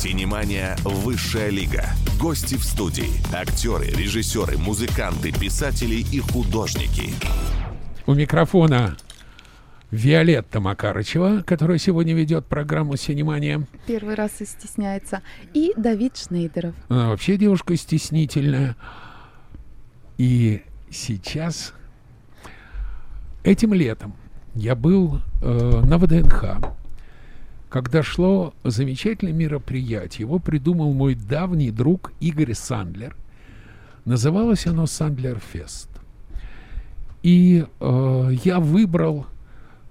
Синемания «Высшая лига». Гости в студии. Актеры, режиссеры, музыканты, писатели и художники. У микрофона Виолетта Макарычева, которая сегодня ведет программу «Синемания». Первый раз и стесняется. И Давид Шнейдеров. Она вообще девушка стеснительная. И сейчас, этим летом, я был э, на ВДНХ, когда шло замечательное мероприятие. Его придумал мой давний друг Игорь Сандлер. Называлось оно «Сандлер Фест». И э, я выбрал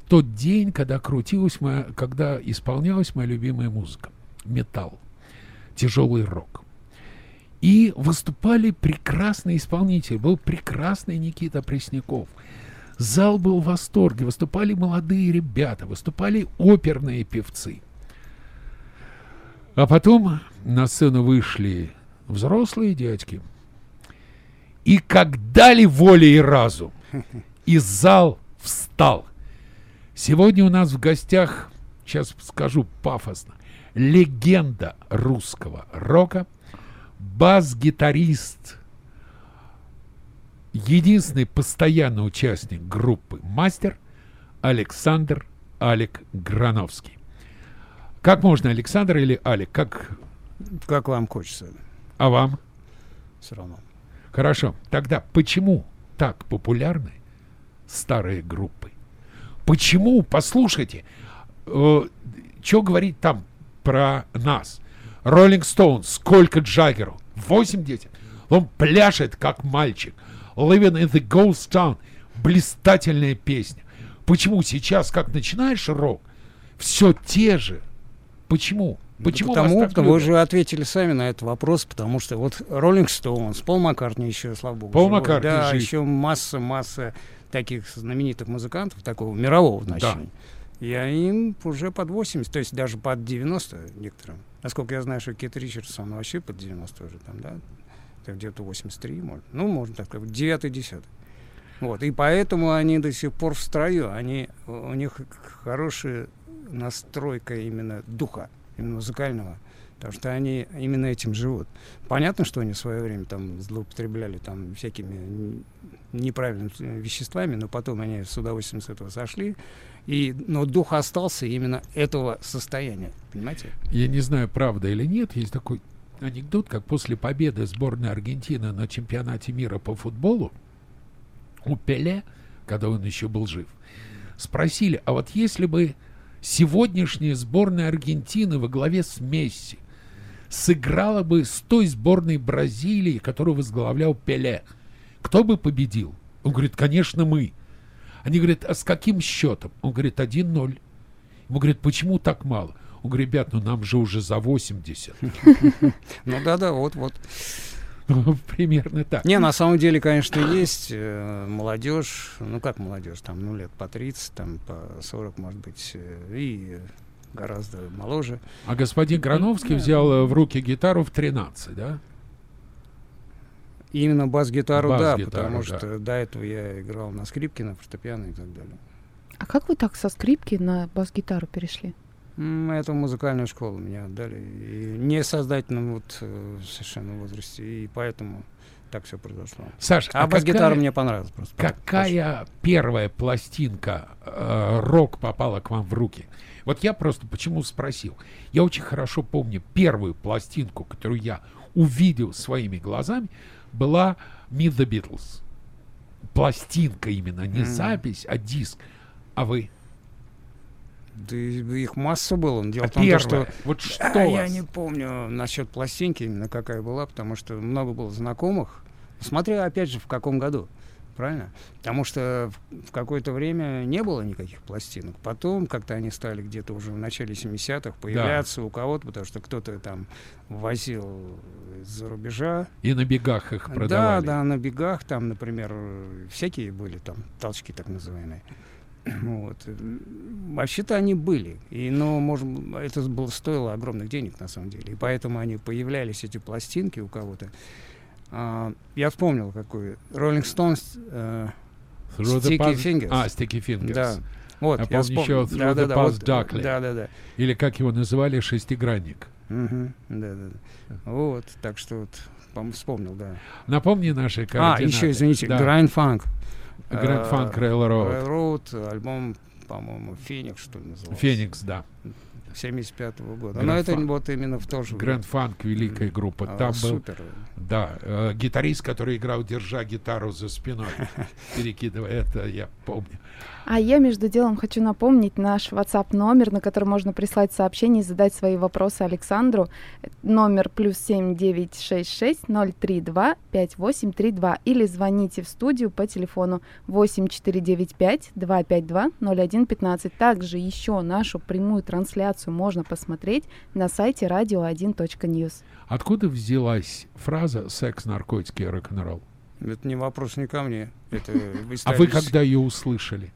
тот день, когда крутилась моя, когда исполнялась моя любимая музыка. Металл. Тяжелый рок. И выступали прекрасные исполнители. Был прекрасный Никита Пресняков. Зал был в восторге. Выступали молодые ребята, выступали оперные певцы. А потом на сцену вышли взрослые дядьки. И как дали воле и разум, и зал встал. Сегодня у нас в гостях, сейчас скажу пафосно, легенда русского рока, бас-гитарист, единственный постоянный участник группы «Мастер» Александр Алик Грановский. Как можно, Александр или Алик? Как, Как вам хочется, а вам? все равно. Хорошо. Тогда почему так популярны старые группы? Почему, послушайте, э, что говорить там про нас? Роллинг Стоун, сколько Джаггеру? 80. Он пляшет, как мальчик. Living in the Ghost Town. Блистательная песня. Почему сейчас, как начинаешь рок, все те же? Почему? Почему Ну, потому, что вы же ответили сами на этот вопрос, потому что вот Роллинг Стоунс, Пол Маккартни еще, слава богу. Пол живой. Маккартни Да, жив. еще масса-масса таких знаменитых музыкантов, такого мирового значения. И им уже под 80, то есть даже под 90 некоторым. Насколько я знаю, что Кит Ричардс, он вообще под 90 уже там, да? Где-то 83, может. Ну, можно так сказать, 9 10 Вот, и поэтому они до сих пор в строю. Они, у них хорошая настройка именно духа, именно музыкального. Потому что они именно этим живут. Понятно, что они в свое время там злоупотребляли там всякими неправильными э, веществами, но потом они с удовольствием с этого сошли. И, но дух остался именно этого состояния. Понимаете? Я не знаю, правда или нет, есть такой анекдот, как после победы сборной Аргентины на чемпионате мира по футболу у Пеле, когда он еще был жив, спросили, а вот если бы сегодняшняя сборная Аргентины во главе с Месси сыграла бы с той сборной Бразилии, которую возглавлял Пеле, кто бы победил? Он говорит, конечно, мы. Они говорят, а с каким счетом? Он говорит, 1-0. Ему говорят, почему так мало? Он говорит, ребят, ну нам же уже за 80. Ну да-да, вот-вот. Примерно так. Не, на самом деле, конечно, есть э, молодежь, ну как молодежь, там, ну лет по 30, там, по 40, может быть, э, и гораздо моложе. А господин Грановский взял э, в руки гитару в 13, да? Именно бас-гитару, да, Бас-гитару, потому да. что до этого я играл на скрипке, на фортепиано и так далее. А как вы так со скрипки на бас-гитару перешли? М, Это музыкальную школу меня отдали. И не создательном вот э, совершенно возрасте. И поэтому так все произошло. Саш, А, а, бас-гитара мне понравилась просто. какая первая пластинка э, рок попала к вам в руки? Вот я просто почему спросил. Я очень хорошо помню первую пластинку, которую я увидел своими глазами, была Meet the Beatles. Пластинка именно, не Мгм. запись, а диск. А вы? Да их масса было. Дело А в том, то, что? Вот что А, я не помню насчет пластинки именно какая была, потому что много было знакомых. Смотря, опять же, в каком году. Правильно? Потому что в, какое-то время не было никаких пластинок. Потом как-то они стали где-то уже в начале 70-х появляться у кого-то, потому что кто-то там возил из-за рубежа. И на бегах их Да, продавали. да, на бегах там, например, всякие были там толчки так называемые. Вот. Вообще-то они были. И, но, может, это было, стоило огромных денег, на самом деле. И поэтому они появлялись, эти пластинки у кого-то. А, я вспомнил, какой. Rolling Stones. э, Sticky Past- Fingers. А, Sticky Fingers. да. Вот, Я я, помню вспомнил. еще Through да, да, the да, Past вот, Darkly. да, да, да. Или как его называли, шестигранник. Мгм, Да, да, да. Вот, так что вот вспомнил, да. Напомни наши А, координаты. еще, извините, Да. Grind Funk. Grand Э, Funk Railroad. Railroad, альбом, по-моему, Феникс, что ли, назывался. Феникс, да. 75 года. Grand Но это Funk. вот именно в то же Гранд Фанк, великая группа. А, Там был, Супер. да, э, гитарист, который играл, держа гитару за спиной, перекидывая это, я помню. А я между делом хочу напомнить наш WhatsApp номер, на который можно прислать сообщение и задать свои вопросы Александру. Номер плюс семь девять шесть шесть ноль три два пять восемь три два или звоните в студию по телефону восемь четыре девять пять два пять два ноль один пятнадцать. Также еще нашу прямую трансляцию можно посмотреть на сайте radio1.news. Откуда взялась фраза «секс, наркотики и рок-н-ролл»? Это не вопрос не ко мне. Это А вы когда ее услышали?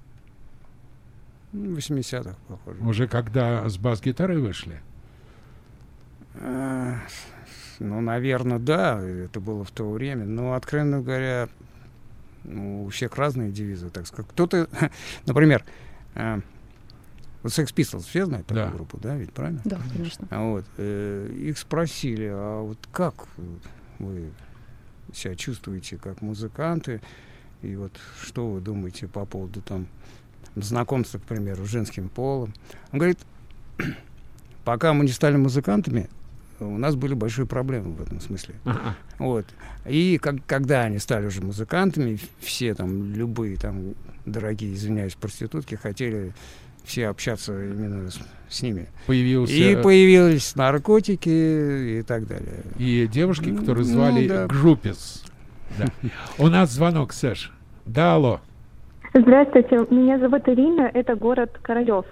В 80-х, похоже. Уже когда с бас-гитарой вышли? А, Ну, наверное, да, это было в то время. Но, откровенно говоря, ну, у всех разные девизы, так сказать. Кто-то, например, а, вот Sex Pistols, все знают такую Да. группу, да, ведь правильно? Да, конечно. А вот, э, их спросили, а вот как вы себя чувствуете как музыканты, и вот что вы думаете по поводу там знакомства, к примеру, с женским полом? Он говорит, пока мы не стали музыкантами, у нас были большие проблемы в этом смысле. Ага. Вот. И как, когда они стали уже музыкантами, все там, любые там дорогие, извиняюсь, проститутки хотели все общаться именно с, с ними. Появился... И появились наркотики и так далее. И девушки, Ну, которые ну, звали да. Группис. Да. У нас звонок, Сэш. Да, алло. Здравствуйте, меня зовут Ирина, это город Королев.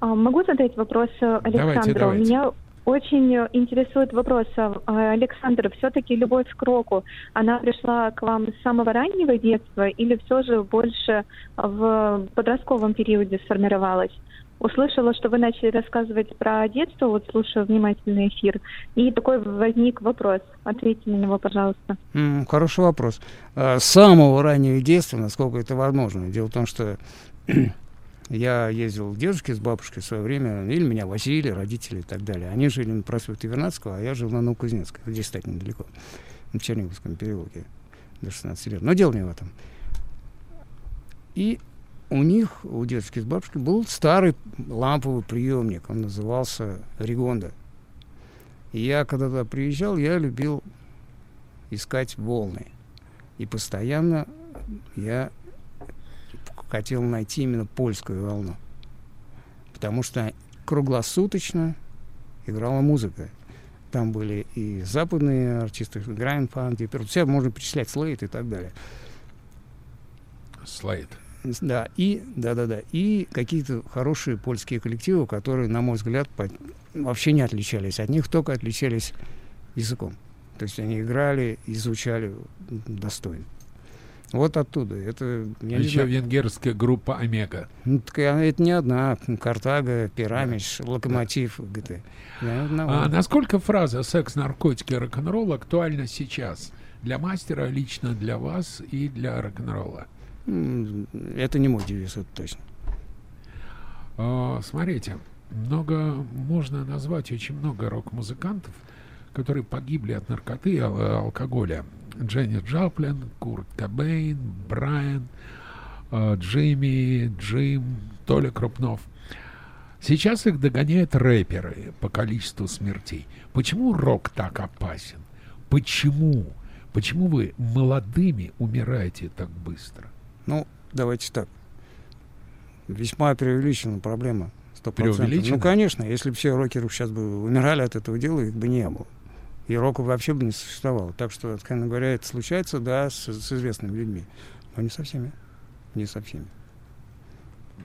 А, Могу задать вопрос Александру? давайте. Меня очень интересует вопрос. а, Александр, все-таки любовь к року, она пришла к вам с самого раннего детства или все же больше в подростковом периоде сформировалась? Услышала, что вы начали рассказывать про детство, вот слушаю внимательный эфир, и такой возник вопрос. Ответьте на него, пожалуйста. М, Хороший вопрос. А, С самого раннего детства, насколько это возможно. Дело в том, что я ездил к дедушке с бабушкой в свое время, или меня возили, родители и так далее. Они жили на проспекте Вернадского, а я жил на Новокузнецкой. Здесь, кстати, недалеко, на Черниговском переулке до 16 лет. Но дело не в этом. И у них, у дедушки с бабушкой, был старый ламповый приемник. Он назывался Ригонда. И я, когда туда приезжал, я любил искать волны. И постоянно я хотел найти именно польскую волну. Потому что круглосуточно играла музыка. Там были и западные артисты, Грайн Фанк, все можно перечислять, Слейт и так далее. Слайд. Да, и, да, да, да, и какие-то хорошие польские коллективы, которые, на мой взгляд, по- вообще не отличались от них, только отличались языком. То есть они играли, изучали достойно. Вот оттуда. Это, я не Еще знаю, венгерская группа Омега. ну, так, а, это не одна. Картага, Пирамидж, Локомотив, ГТ. Я одного. А насколько фраза «секс, наркотики, рок-н-ролл» актуальна сейчас? Для мастера, лично для вас и для рок-н-ролла? Это не мой девиз, это точно. А, Смотрите, много можно назвать очень много рок-музыкантов, которые погибли от наркоты и ал- алкоголя. Дженни Джаплин, Курт Кобейн, Брайан, а, Джимми, Джим, Толя Крупнов. Сейчас их догоняют рэперы по количеству смертей. Почему рок так опасен? Почему? Почему вы молодыми умираете так быстро? Ну, давайте так. Весьма преувеличена проблема. 100%. Преувеличена? Ну, конечно, если бы все рокеры сейчас бы умирали от этого дела, их бы не было. И рока вообще бы не существовало. Так что, откровенно говоря, это случается, да, с, с известными людьми. Но не со всеми. Не со всеми.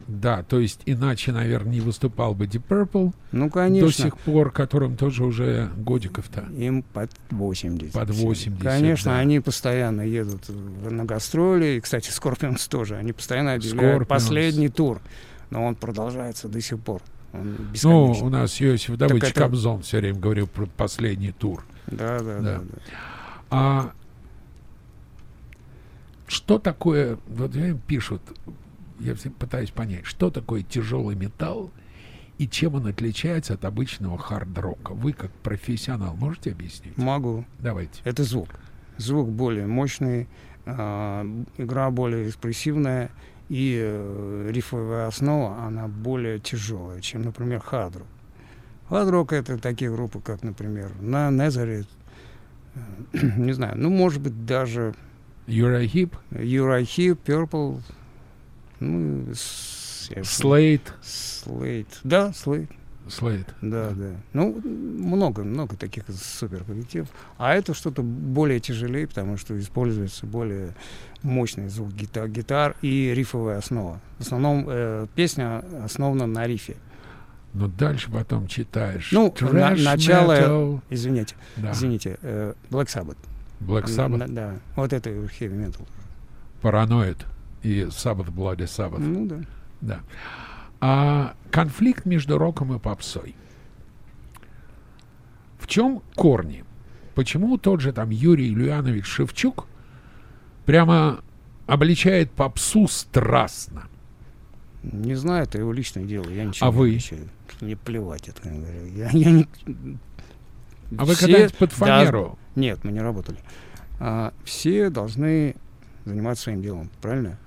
Да, то есть иначе, наверное, не выступал бы Deep Purple Ну, конечно. до сих пор, которым тоже уже годиков-то. Им под 80. Под всем. 80, Конечно, да. они постоянно едут на гастроли. И, кстати, Скорпионс тоже. Они постоянно объявляют Scorpions. последний тур. Но он продолжается до сих пор. Он Ну, у нас Иосиф Давыдович это- Кобзон все время говорил про последний тур. Да, да, Да. да. да. А что такое, вот им пишут, я всем пытаюсь понять, что такое тяжелый металл и чем он отличается от обычного хард-рока? Вы как профессионал можете объяснить? Могу. Давайте. Это звук. Звук более мощный, э, игра более экспрессивная, и э, рифовая основа, она более тяжелая, чем, например, хард-рок. Хард-рок — это такие группы, как, например, на Назарет, э, не знаю, ну, может быть, даже Юрахип, Юрахип, Purple, ну, Слейт. Слейт. Да, Слейт. Слейт. Да, да. Ну, много, много таких супер коллективов. А это что-то более тяжелее, потому что используется более мощный звук гитар, гитар и рифовая основа. В основном э, песня основана на рифе. Но дальше потом читаешь. Ну, на, начало, metal. извините, да. извините, э, Black Sabbath. Black Sabbath? Да, да, вот это heavy metal. Параноид и Sabbath Bloody Sabbath. Ну да. Да. А конфликт между роком и попсой. В чем корни? Почему тот же там Юрий Ильянович Шевчук прямо обличает попсу страстно? Не знаю, это его личное дело. Я ничего а не вы? Обличаю. Мне плевать, это. Я, я не... А вы когда-нибудь под фанеру? Да, нет, мы не работали. А, все должны заниматься своим делом, правильно?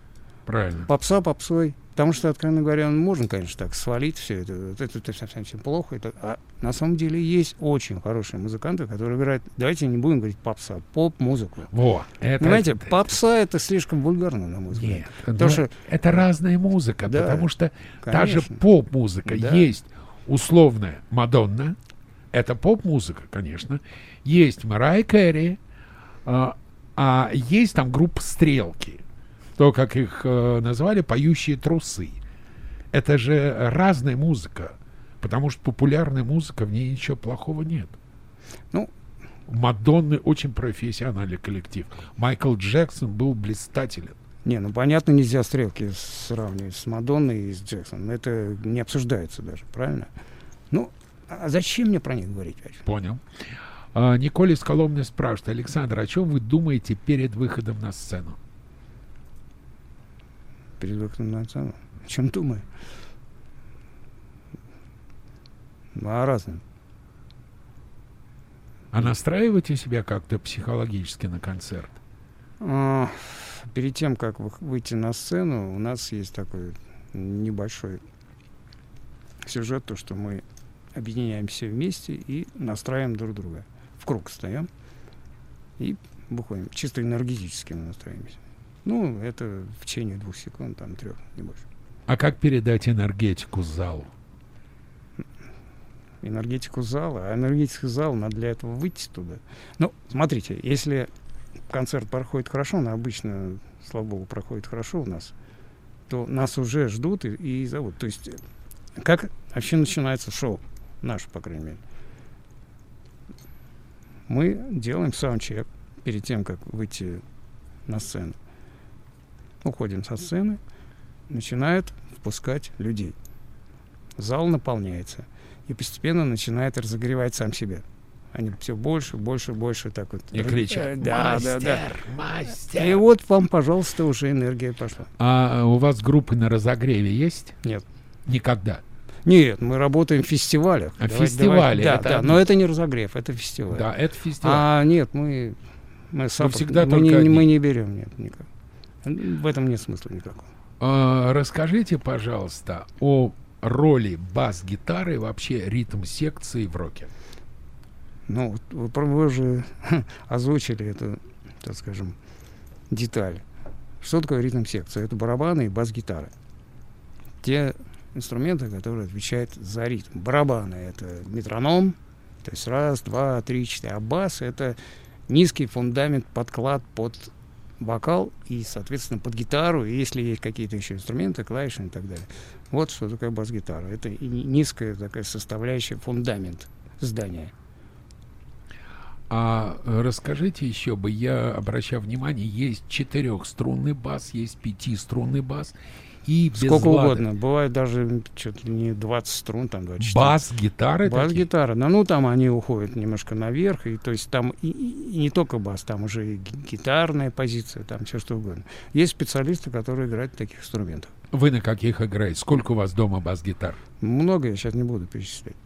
Правильно. Попса попсой. Потому что, откровенно говоря, можно, конечно, так свалить все это. Это, это, это совсем все плохо. Это, а на самом деле есть очень хорошие музыканты, которые играют, давайте не будем говорить попса, поп-музыку. Во, это, Понимаете, это, попса это слишком вульгарно, на мой взгляд. Нет, потому что это разная музыка, да, потому что конечно. та же поп-музыка да. есть условная Мадонна, это поп-музыка, конечно. Есть Марай Кэрри, а, а есть там группа Стрелки то, как их э, назвали, поющие трусы. Это же разная музыка, потому что популярная музыка, в ней ничего плохого нет. Ну, Мадонны очень профессиональный коллектив. Майкл Джексон был блистателен. Не, ну понятно, нельзя стрелки сравнивать с Мадонной и с Джексоном. Это не обсуждается даже, правильно? Ну, а зачем мне про них говорить? Понял. А, Николь из Коломны спрашивает, Александр, о чем вы думаете перед выходом на сцену? Перед выходом на сцену. О чем думаю? О разном. А настраиваете себя как-то психологически на концерт? А, перед тем, как выйти на сцену, у нас есть такой небольшой сюжет, то, что мы объединяемся вместе и настраиваем друг друга. В круг стоим и выходим. Чисто энергетически мы настраиваемся. Ну, это в течение двух секунд, там трех, не больше. А как передать энергетику залу? Энергетику зала. А энергетику зала надо для этого выйти туда. Ну, смотрите, если концерт проходит хорошо, но обычно, слава богу, проходит хорошо у нас, то нас уже ждут и, и зовут. То есть, как вообще начинается шоу, наше, по крайней мере. Мы делаем саундчек перед тем, как выйти на сцену уходим со сцены, начинают впускать людей. Зал наполняется и постепенно начинает разогревать сам себя. Они все больше, больше, больше так вот. И кричат. Э, да, мастер, да, да. Мастер. И вот вам, пожалуйста, уже энергия пошла. А у вас группы на разогреве есть? Нет. Никогда. Нет, мы работаем в фестивалях. А давай, фестивали? Да, это... да, но это не разогрев, это фестиваль. Да, это фестиваль. А нет, мы мы, саппорт, всегда мы, только не, одни. мы не берем, нет, никак. В этом нет смысла никакого. А, расскажите, пожалуйста, о роли бас-гитары вообще ритм-секции в роке. Ну, вы, вы уже озвучили эту, так скажем, деталь. Что такое ритм-секция? Это барабаны и бас-гитары. Те инструменты, которые отвечают за ритм. Барабаны — это метроном, то есть раз, два, три, четыре. А бас — это низкий фундамент, подклад под вокал и, соответственно, под гитару, и если есть какие-то еще инструменты, клавиши и так далее. Вот что такое бас-гитара. Это низкая такая составляющая, фундамент здания. А расскажите еще бы, я обращаю внимание, есть четырехструнный бас, есть пятиструнный бас, и без Сколько лада. угодно. Бывает даже чуть ли не 20 струн, там 24. Бас-гитары? Бас-гитара. Ну, ну, там они уходят немножко наверх. И, то есть там и, и- не только бас, там уже и ги- гитарная позиция, там все что угодно. Есть специалисты, которые играют на таких инструментах. Вы на каких играете? Сколько у вас дома бас-гитар? Много я сейчас не буду перечислять.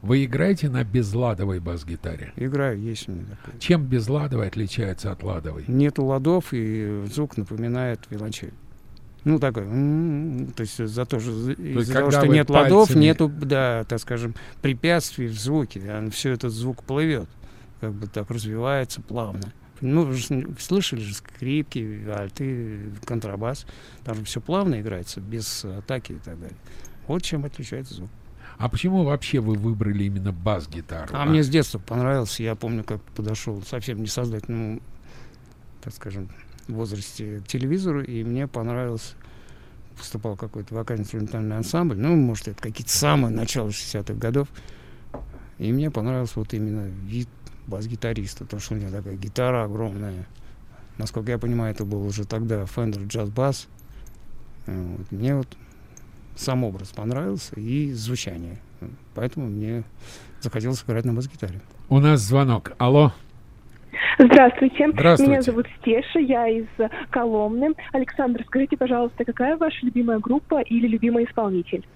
Вы играете на безладовой бас-гитаре? Играю, есть у меня такое. Чем безладовая отличается от ладовой? Нету ладов, и звук напоминает виолончель. Ну, такой, м-м-м, то есть за то, что из-за того, что нет ладов, нету, да, так скажем, препятствий в звуке, все этот звук плывет, как бы так развивается плавно. Ну, вы же слышали же скрипки, альты, контрабас, там же все плавно играется, без атаки и так далее. Вот чем отличается звук. А почему вообще вы выбрали именно бас-гитару? А мне с детства понравился. Я помню, как подошел совсем не создательному, так скажем, возрасте телевизору, и мне понравился поступал какой-то вокально-инструментальный ансамбль, ну, может, это какие-то самые начала 60-х годов, и мне понравился вот именно вид бас-гитариста, потому что у него такая гитара огромная. Насколько я понимаю, это был уже тогда Fender Jazz Bass. Вот. Мне вот сам образ понравился и звучание. Поэтому мне захотелось играть на бас-гитаре. У нас звонок. Алло. Здравствуйте. Здравствуйте. Меня зовут Стеша, я из Коломны. Александр, скажите, пожалуйста, какая ваша любимая группа или любимый исполнитель?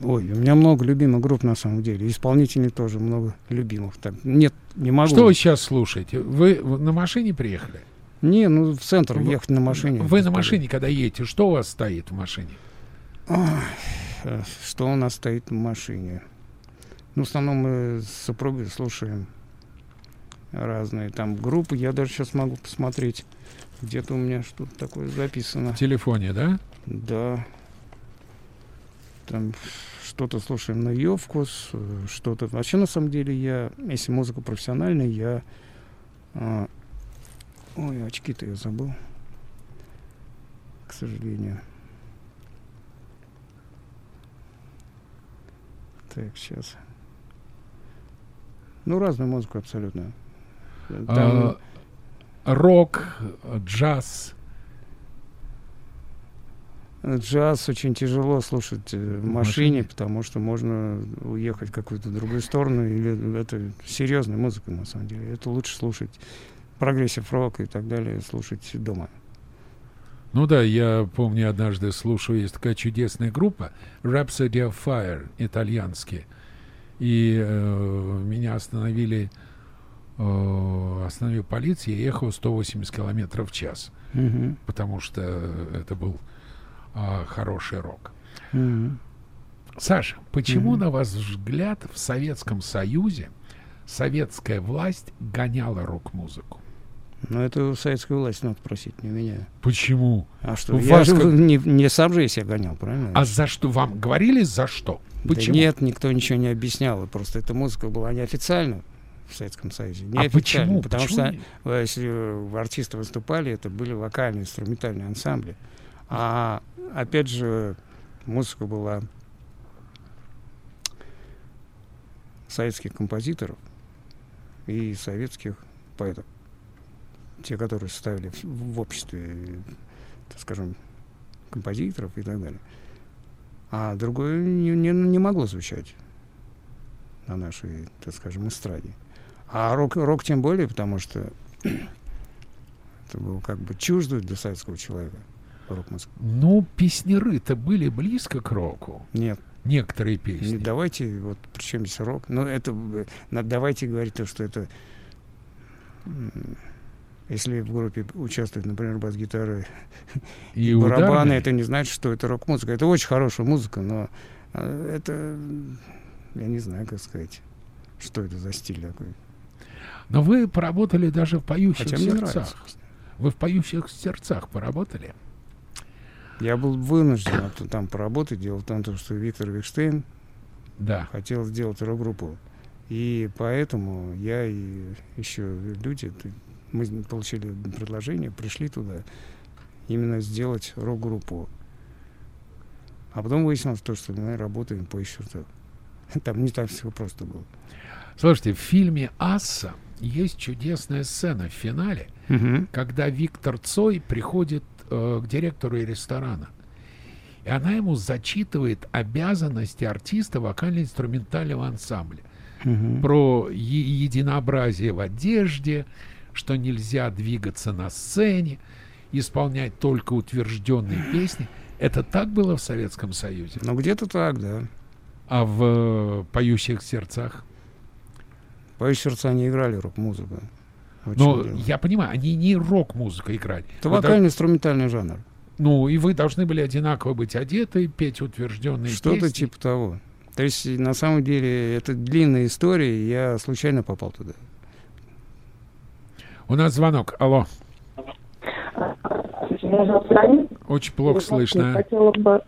Ой, у меня много любимых групп на самом деле. Исполнителей тоже много любимых. Так, нет, не могу. Что вы сейчас слушаете? Вы на машине приехали? Не, ну в центр Вы- ехать на машине. Вы на машине, когда едете, что у вас стоит в машине? Э, Что у нас стоит в машине? Ну, в основном мы с супругой слушаем разные там группы. Я даже сейчас могу посмотреть. Где-то у меня что-то такое записано. В телефоне, да? Да. Там что-то слушаем на ее вкус, э, что-то... Вообще, на самом деле, я, если музыка профессиональная, я... а, Ой, очки-то я забыл. К сожалению. Так, сейчас. Ну, разную музыку абсолютно. Там, А, рок, джаз. Джаз очень тяжело слушать э, в В машине, машине? потому что можно уехать в какую-то другую сторону. Или это серьезная музыка, на самом деле. Это лучше слушать progressive рок и так далее, слушать дома. Ну да, я помню, однажды слушаю, есть такая чудесная группа Rhapsody of Fire, итальянские. И э, меня остановили, э, остановил полиция, я ехал 180 километров в час, потому что это был а, хороший рок. Мгм. Саша, почему, Мгм. на ваш взгляд, в Советском Союзе советская власть гоняла рок-музыку? Но это у советской власти надо просить, не меня. Почему? А что, У я вас же как- не, не сам же я себя гонял, правильно? А за что вам говорили за что? Да Почему? нет, никто ничего не объяснял. и Просто эта музыка была неофициально в Советском Союзе. а Неофициально, почему? Потому Почему что не- если артисты выступали, это были вокальные, инструментальные ансамбли. А опять же, музыка была советских композиторов и советских поэтов. Те, которые составили в, в обществе, так скажем, композиторов и так далее. А другое не, не, не могло звучать на нашей, так скажем, эстраде. А рок, рок тем более, потому что это было как бы чуждо для советского человека рок-музыка. Ну, песнеры-то были близко к року. Нет, Некоторые не песни. давайте, вот при чем здесь рок? Ну, это, давайте говорить то, что это... Если в группе участвует, например, бас-гитара И барабаны, ударные. это не значит, что это рок-музыка. Это очень хорошая музыка, но э, это, я не знаю, как сказать, что это за стиль такой. Но вы поработали даже в поющих Хотя сердцах. Вы в поющих сердцах поработали? Я был вынужден там поработать. Дело в том, то, что Виктор Викштейн Да. хотел сделать рок-группу. И поэтому я и еще люди, мы получили предложение, пришли туда именно сделать рок-группу. А потом выяснилось то, что мы работаем по еще Там не так все просто было. Слушайте, в фильме «Асса» есть чудесная сцена в финале, когда Виктор Цой приходит э, к директору ресторана. И она ему зачитывает обязанности артиста вокально-инструментального ансамбля. Мгм. Про е- единообразие в одежде, что нельзя двигаться на сцене, исполнять только утвержденные песни. Это так было в Советском Союзе? Ну, где-то так, да. А в э, «Поющих сердцах»? Поющие сердца не играли рок-музыку. В Но дело. я понимаю, они не рок-музыку играли. Это вокально-инструментальный жанр. Ну, и вы должны были одинаково быть одеты, петь утвержденные Что-то песни. типа того. То есть, на самом деле, это длинная история, и я случайно попал туда. У нас звонок. Алло. Очень плохо слышно. Хотела бы...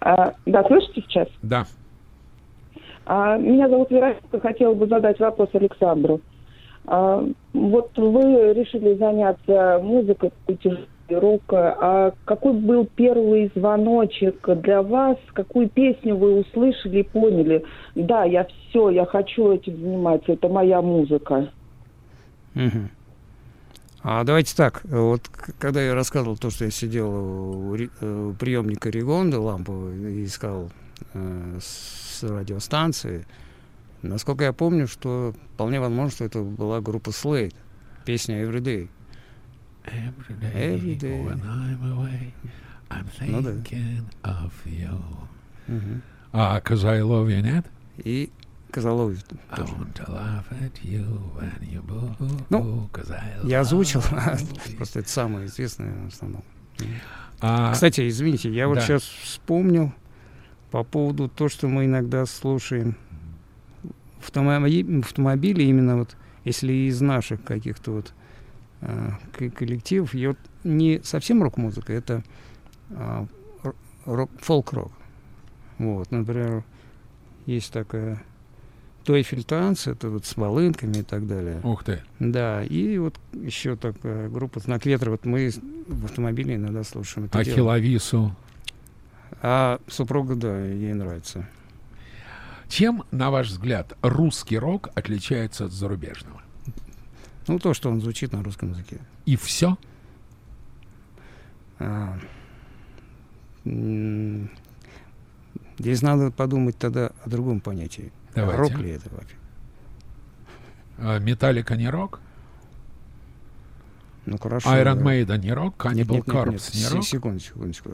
а, да, слышите сейчас? Да. А, меня зовут Вероника. Хотела бы задать вопрос Александру. А, вот вы решили заняться музыкой, рока. А какой был первый звоночек для вас? Какую песню вы услышали и поняли? Да, я все, я хочу этим заниматься. Это моя музыка. Мгм. А давайте так, вот когда я рассказывал то, что я сидел у, ри- э, у приемника Ригонда лампового и искал э, с радиостанции, насколько я помню, что вполне возможно, что это была группа Slade, песня Everyday. Every Every day. when I'm away, I'm Ну да. thinking of you. Мгм. А «Cause I love you» нет? И boo Ну, Я озвучил, просто это самое известное в основном. А, Кстати, извините, я вот да. сейчас вспомнил по поводу то, что мы иногда слушаем в автомоби- в автомобиле, именно вот если из наших каких-то вот к- коллективов, и вот не совсем рок-музыка, это а, рок, фолк-рок. Вот, например, есть такая Тойфель танц, это вот с волынками и так далее. Ух ты. Да, и вот еще такая группа «Знак ветра». Вот мы в автомобиле иногда слушаем это А дело. Хиловису? А супруга, да, ей нравится. Чем, на ваш взгляд, русский рок отличается от зарубежного? Ну, то, что он звучит на русском языке. И все? А, здесь надо подумать тогда о другом понятии. Давайте. Рок ли это вообще? А, Металлика не рок? Ну, хорошо. Iron да. Maiden не рок? Cannibal нет, нет, нет. Corpse не рок? Секундочку, секундочку.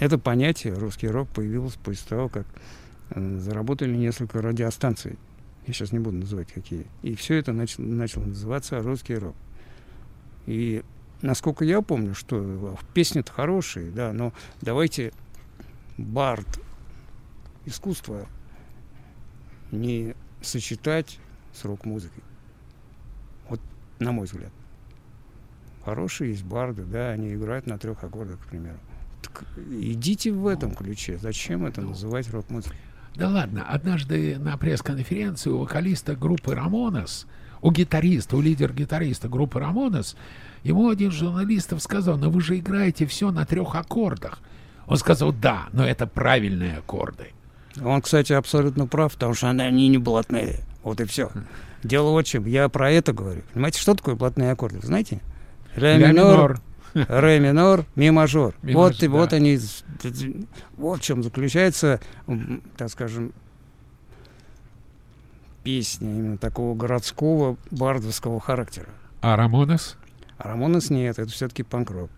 Это понятие, русский рок, появилось после того, как э, заработали несколько радиостанций. Я сейчас не буду называть какие. И все это начало, начало называться русский рок. И насколько я помню, что э, песни-то хорошие, да, но давайте бард искусство не сочетать с рок-музыкой. Вот на мой взгляд. Хорошие есть барды, да, они играют на трех аккордах, к примеру. Идите в этом ключе. Зачем это называть рок-музыкой? Да ладно, однажды на пресс-конференции у вокалиста группы «Рамонес», у гитариста, у лидер-гитариста группы «Рамонес», ему один из журналистов сказал, ну вы же играете все на трех аккордах. Он сказал, да, но это правильные аккорды. Он, кстати, абсолютно прав, потому что они не блатные. Вот и все. Дело вот в чем. Я про это говорю. Понимаете, что такое блатные аккорды? Знаете? Ре Ля минор, ре минор, ми мажор. Ми вот, мажор, и вот да. они, с- т- т- вот в чем заключается, так скажем, песня именно такого городского бардовского характера. А «Рамонес»? А Рамонес нет, это все-таки панк-рок.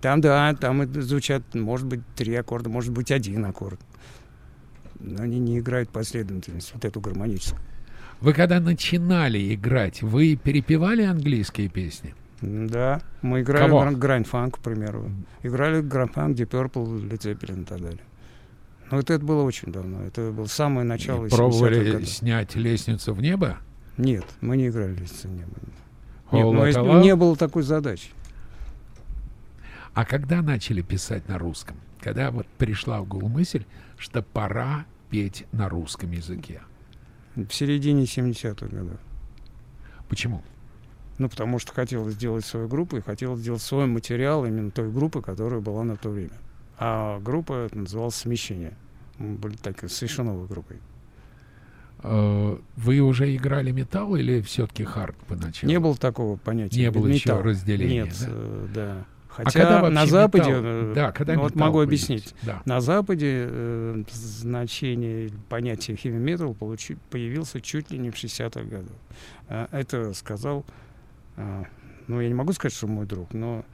Там, да, там звучат, может быть, три аккорда, может быть, один аккорд. Но они не играют последовательность, вот эту гармоническую. Вы когда начинали играть, вы перепевали английские песни? Да, мы играли Кого? гран- гранд-фанк, к примеру. Играли гранд-фанк, Deep Purple, Led Zeppelin и так далее. Но это, это было очень давно. Это было самое начало И 70-х пробовали снять лестницу в небо? Нет, мы не играли «Лестница в небо». Нет, Love? не было такой задачи. А когда начали писать на русском? Когда вот пришла в голову мысль, что пора петь на русском языке. В середине 70-х годов. Почему? Ну, потому что хотел сделать свою группу и хотел сделать свой материал именно той группы, которая была на то время. А группа называлась «Смещение». Мы были так совершенно новой группой. Э, Вы уже играли металл или все-таки хард поначалу? Не было такого понятия. Не было еще металл. разделения, Нет, да? э, да. А Хотя а на Западе, металл? Э, да, когда вот могу объяснить, да. на Западе э, значение понятия heavy metal получи, появился чуть ли не в 60-х годах. А, это сказал, а, ну я не могу сказать, что мой друг, но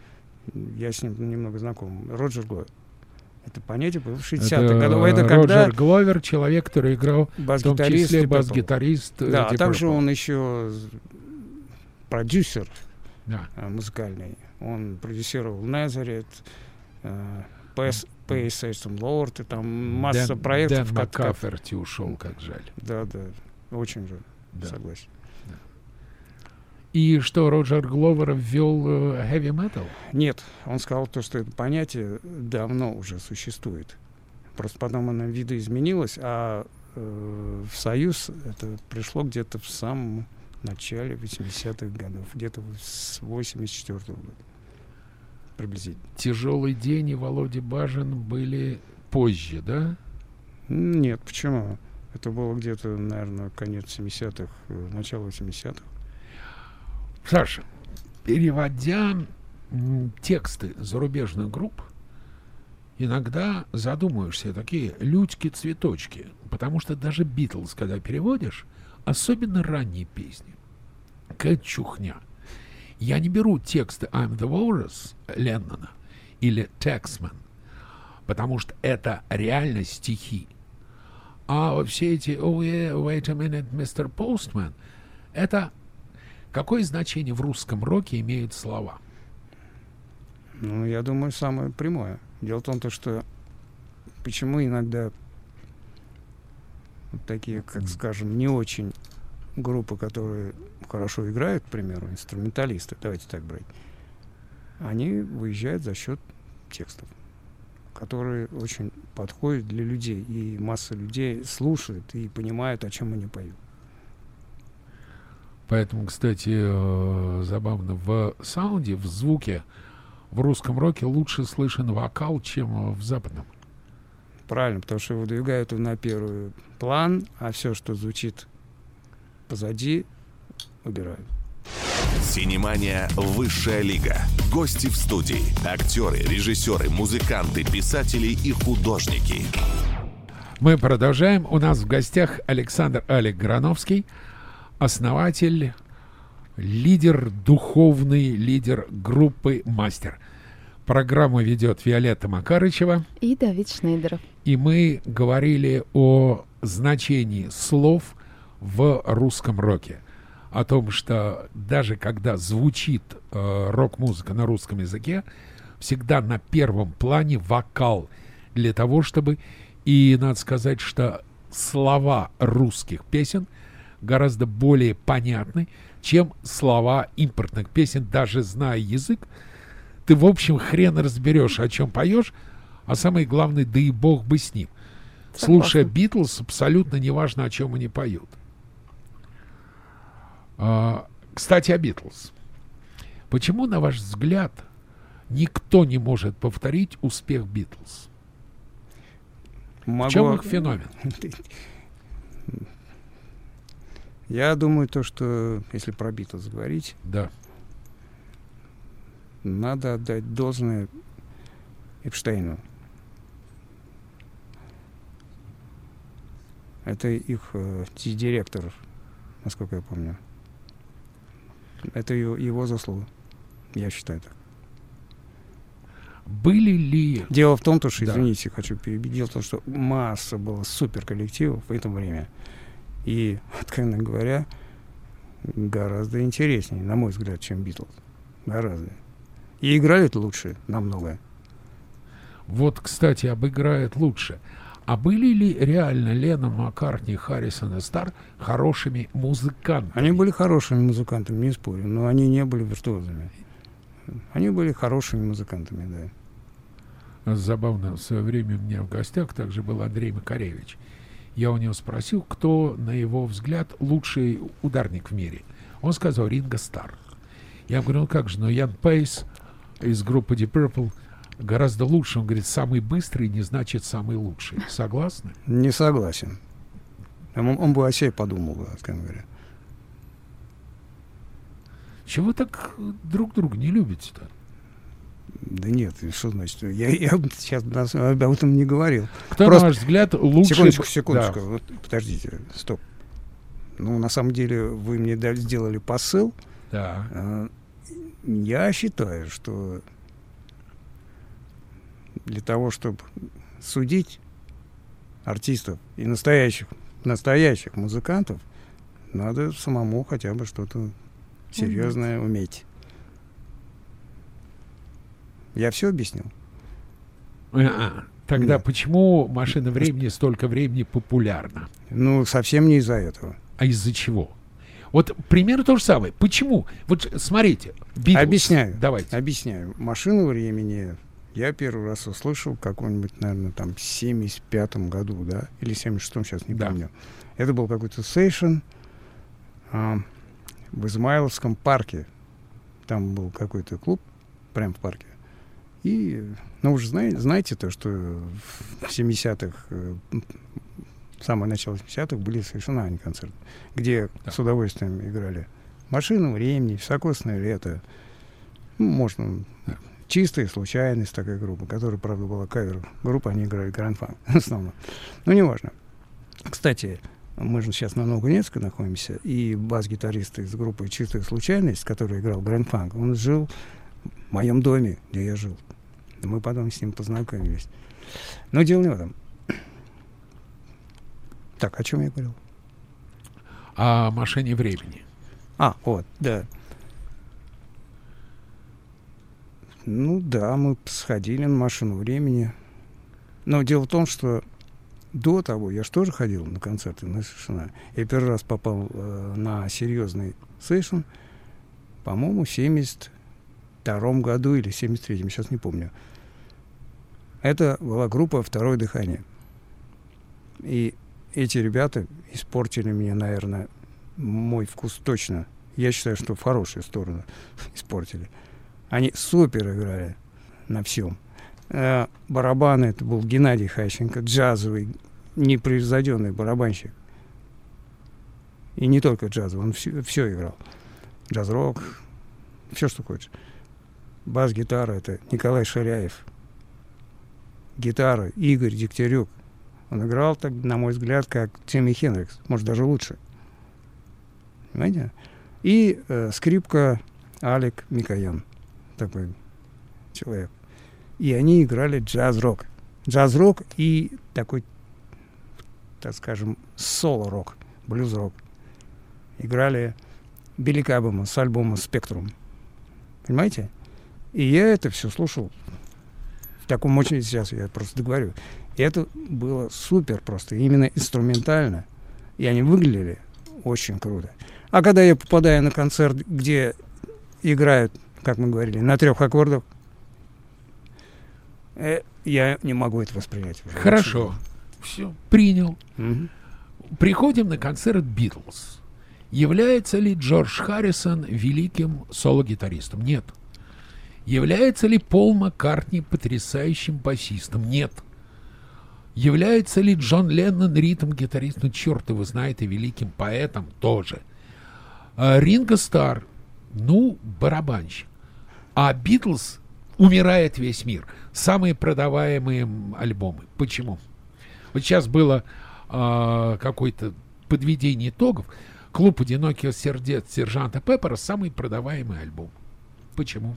я с ним немного знаком, Роджер Гловер. Это понятие было в 60-х годах. Это когда... Роджер Гловер, человек, который играл в том числе бас-гитарист. Да, а также он еще продюсер да. Э, музыкальный. Он продюсировал Назарет, э, PS, System Lord, и там масса Дэн, проектов. Дэн Маккаферти ушел, как жаль. Да, да, очень жаль, да. согласен. И что, Роджер Гловер ввел э, heavy metal? Нет, он сказал то, что это понятие давно уже существует. Просто потом оно видоизменилось, а э, в Союз это пришло где-то в самом начале 80-х годов, где-то с 84 -го года приблизительно. Тяжелый день и Володя Бажин были позже, да? Нет, почему? Это было где-то, наверное, конец 70-х, э, начало 80-х. Саша, переводя тексты зарубежных групп, иногда задумаешься, такие людьки-цветочки, потому что даже Битлз, когда переводишь, особенно ранние песни, какая чухня. Я не беру тексты I'm the Walrus Леннона или Taxman, потому что это реально стихи. А все эти Oh yeah, wait a minute, Mr. Postman, это Какое значение в русском роке имеют слова? Ну, я думаю, самое прямое. Дело в том, то, что почему иногда вот такие, как скажем, не очень группы, которые хорошо играют, к примеру, инструменталисты, давайте так брать, они выезжают за счет текстов, которые очень подходят для людей, и масса людей слушает и понимает, о чем они поют. Поэтому, кстати, э, забавно, в саунде, в звуке, в русском роке лучше слышен вокал, чем в западном. Правильно, потому что выдвигают его на первый план, а все, что звучит позади, убирают. Синемания «Высшая лига». Гости в студии. Актеры, режиссеры, музыканты, писатели и художники. Мы продолжаем. У нас в гостях Александр Алик Грановский – основатель, лидер, духовный лидер группы «Мастер». Программу ведет Виолетта Макарычева и Давид Шнейдеров. И мы говорили о значении слов в русском роке. О том, что даже когда звучит э, рок-музыка на русском языке, всегда на первом плане вокал для того, чтобы... И надо сказать, что слова русских песен – гораздо более понятны, чем слова импортных песен, даже зная язык. Ты, в общем, хрен разберешь, о чем поешь, а самое главное, да и бог бы с ним. Согласна. Слушая Битлз, абсолютно неважно, о чем они поют. А, кстати, о Битлз. Почему, на ваш взгляд, никто не может повторить успех Битлз? Могу... В чем их феномен? Я думаю, то, что если про Битлз говорить, да. надо отдать должное Эпштейну. Это их э, директор, насколько я помню. Это его, его заслуга. Я считаю так. Были ли... Дело в том, то, что, да. извините, хочу перебить. Дело в том, что масса было супер коллективов в это время. И, откровенно говоря, гораздо интереснее, на мой взгляд, чем Битлз. Гораздо. И играют лучше намного. Вот, кстати, обыграет лучше. А были ли реально Лена Маккартни, Харрисон и Стар хорошими музыкантами? Они были хорошими музыкантами, не спорю, но они не были виртуозами. Они были хорошими музыкантами, да. Забавно, в свое время у меня в гостях также был Андрей Макаревич. Я у него спросил, кто, на его взгляд, лучший ударник в мире. Он сказал Ринго Стар. Я говорю, ну как же, но Ян Пейс из группы Deep Purple гораздо лучше. Он говорит, самый быстрый не значит самый лучший. Согласны? Не согласен. Он, он бы о себе подумал, скажем говоря. Чего вы так друг друга не любите-то? Да нет, что значит? Я, я сейчас об этом не говорил. Кто, Просто... на ваш взгляд, лучше... Секундочку, секундочку. Да. Вот, подождите, стоп. Ну, на самом деле, вы мне дали, сделали посыл. Да. А, я считаю, что для того, чтобы судить артистов и настоящих, настоящих музыкантов, надо самому хотя бы что-то серьезное уметь. Я все объяснил? А, тогда да. почему машина времени столько времени популярна? Ну, совсем не из-за этого. А из-за чего? Вот примерно то же самое. Почему? Вот смотрите. Beatles. Объясняю. Давайте. Объясняю. Машину времени я первый раз услышал какой-нибудь, наверное, там, в 75-м году, да, или 76-м, сейчас не да. помню. Это был какой-то сейшн а, в Измайловском парке. Там был какой-то клуб прямо в парке. И, ну, вы же знаете, знаете то, что в 70-х, э, самое начало 70-х были совершенно они концерты, где да. с удовольствием играли «Машину времени», «Високосное лето», ну, можно да. чистая случайность такая группа, которая, правда, была кавер группа, они играли гранд-фан в основном. Ну, неважно. Кстати, мы же сейчас на Новогнецке находимся, и бас-гитарист из группы «Чистая случайность», который играл гранд-фанк, он жил в моем доме, где я жил. Мы потом с ним познакомились. Но дело не в этом. Так, о чем я говорил? О машине времени. А, вот, да. Ну да, мы сходили на машину времени. Но дело в том, что до того я же тоже ходил на концерты на совершенно. Я первый раз попал э, на серьезный сейшн, по-моему, в 72 году или 73-м, сейчас не помню. Это была группа «Второе дыхание». И эти ребята испортили мне, наверное, мой вкус точно. Я считаю, что в хорошую сторону испортили. Они супер играли на всем. Э, барабаны это был Геннадий Хайченко, джазовый, непревзойденный барабанщик. И не только джазовый, он все, все играл. Джаз-рок, все, что хочешь. Бас-гитара это Николай Шаряев. Гитара Игорь Дегтярюк. Он играл, так, на мой взгляд, как Тимми Хендрикс, может, даже лучше. Понимаете? И э, скрипка Алек Микоян, такой человек. И они играли джаз-рок. Джаз-рок и такой, так скажем, соло-рок, блюз-рок. Играли Билли Каббема с альбома «Спектрум». Понимаете? И я это все слушал в таком очень... Сейчас я просто договорю. И это было супер просто, именно инструментально. И они выглядели очень круто. А когда я попадаю на концерт, где играют, как мы говорили, на трех аккордах, э, я не могу это воспринять. Уже Хорошо. Все, принял. Угу. Приходим на концерт Битлз. Является ли Джордж Харрисон великим соло-гитаристом? Нет. Является ли Пол Маккартни потрясающим басистом? Нет. Является ли Джон Леннон ритм-гитаристом? Ну, черт его знает, и великим поэтом тоже. А Ринго Стар, ну, барабанщик. А Битлз умирает весь мир. Самые продаваемые альбомы. Почему? Вот сейчас было э, какое-то подведение итогов. Клуб одиноких сердец сержанта Пеппера самый продаваемый альбом. Почему?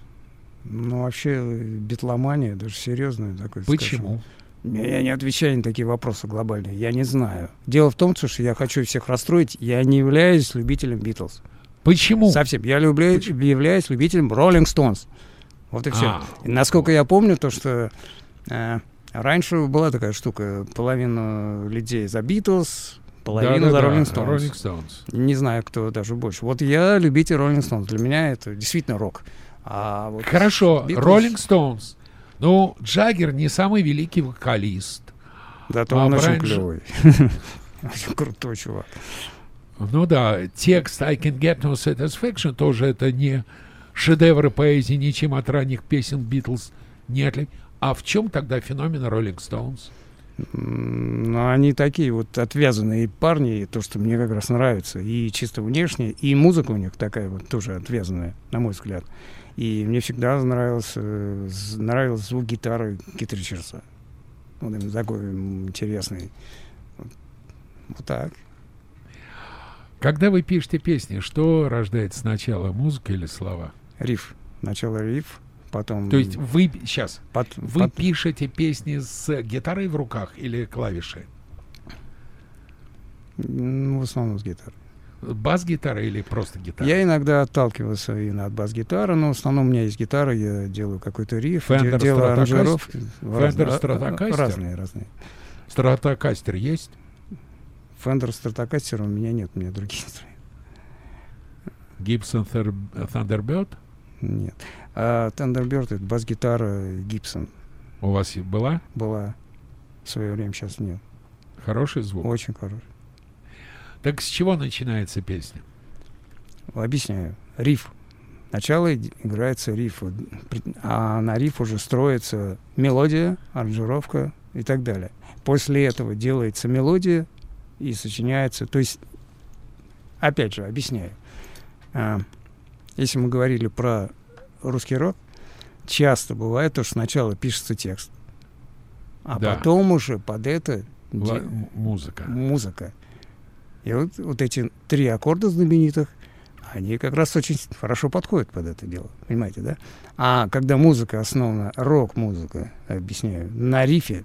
Ну, вообще, битломания, даже серьезная такой. Почему? Скажем. Я не отвечаю на такие вопросы глобальные. Я не знаю. Дело в том, что я хочу всех расстроить. Я не являюсь любителем Битлз. Почему? Совсем. Я люблю, Почему? являюсь любителем Роллинг Стоунс. Вот и все. А, насколько я помню, то, что э, раньше была такая штука. Половину людей за Битлз, половину да, за Роллинг да, Стоунс. Не знаю, кто даже больше. Вот я любитель Роллинг Стоунс. Для меня это действительно рок. А вот Хорошо, Роллинг Стоунс. Ну, Джаггер не самый великий вокалист. Да, то а он очень клевый. Очень крутой чувак. Ну да, текст I can get no satisfaction тоже это не шедевры поэзии, ничем от ранних песен Битлз не отличается. А в чем тогда феномен Роллинг Стоунс? Но они такие вот отвязанные парни, то, что мне как раз нравится. И чисто внешне, и музыка у них такая вот тоже отвязанная, на мой взгляд. И мне всегда нравился, нравился звук гитары Кит Ричардса. Вот именно такой интересный. Вот так. Когда вы пишете песни, что рождается сначала, музыка или слова? Риф. Начало риф, потом... То есть вы сейчас, под, вы под... пишете песни с гитарой в руках или клавиши? Ну, в основном с гитарой. Бас-гитара или просто гитара? Я иногда отталкивался и от бас-гитары, но в основном у меня есть гитара, я делаю какой-то риф, Fender делаю аранжировки. Fender Stratocaster? Разные, разные. Stratocaster есть? Fender Stratocaster у меня нет, у меня другие инструменты. Gibson Thunderbird? Нет. А Thunderbird это бас-гитара Gibson. У вас была? Была. В свое время сейчас нет. Хороший звук? Очень хороший. Так с чего начинается песня? Объясняю. Риф. Сначала играется риф, а на риф уже строится мелодия, аранжировка и так далее. После этого делается мелодия и сочиняется. То есть, опять же, объясняю. А, если мы говорили про русский рок, часто бывает то, что сначала пишется текст, а Да. потом уже под это Ла- де- музыка. музыка. И вот, вот эти три аккорда знаменитых, они как раз очень хорошо подходят под это дело, понимаете, да? А когда музыка основана, рок-музыка, объясняю, на рифе,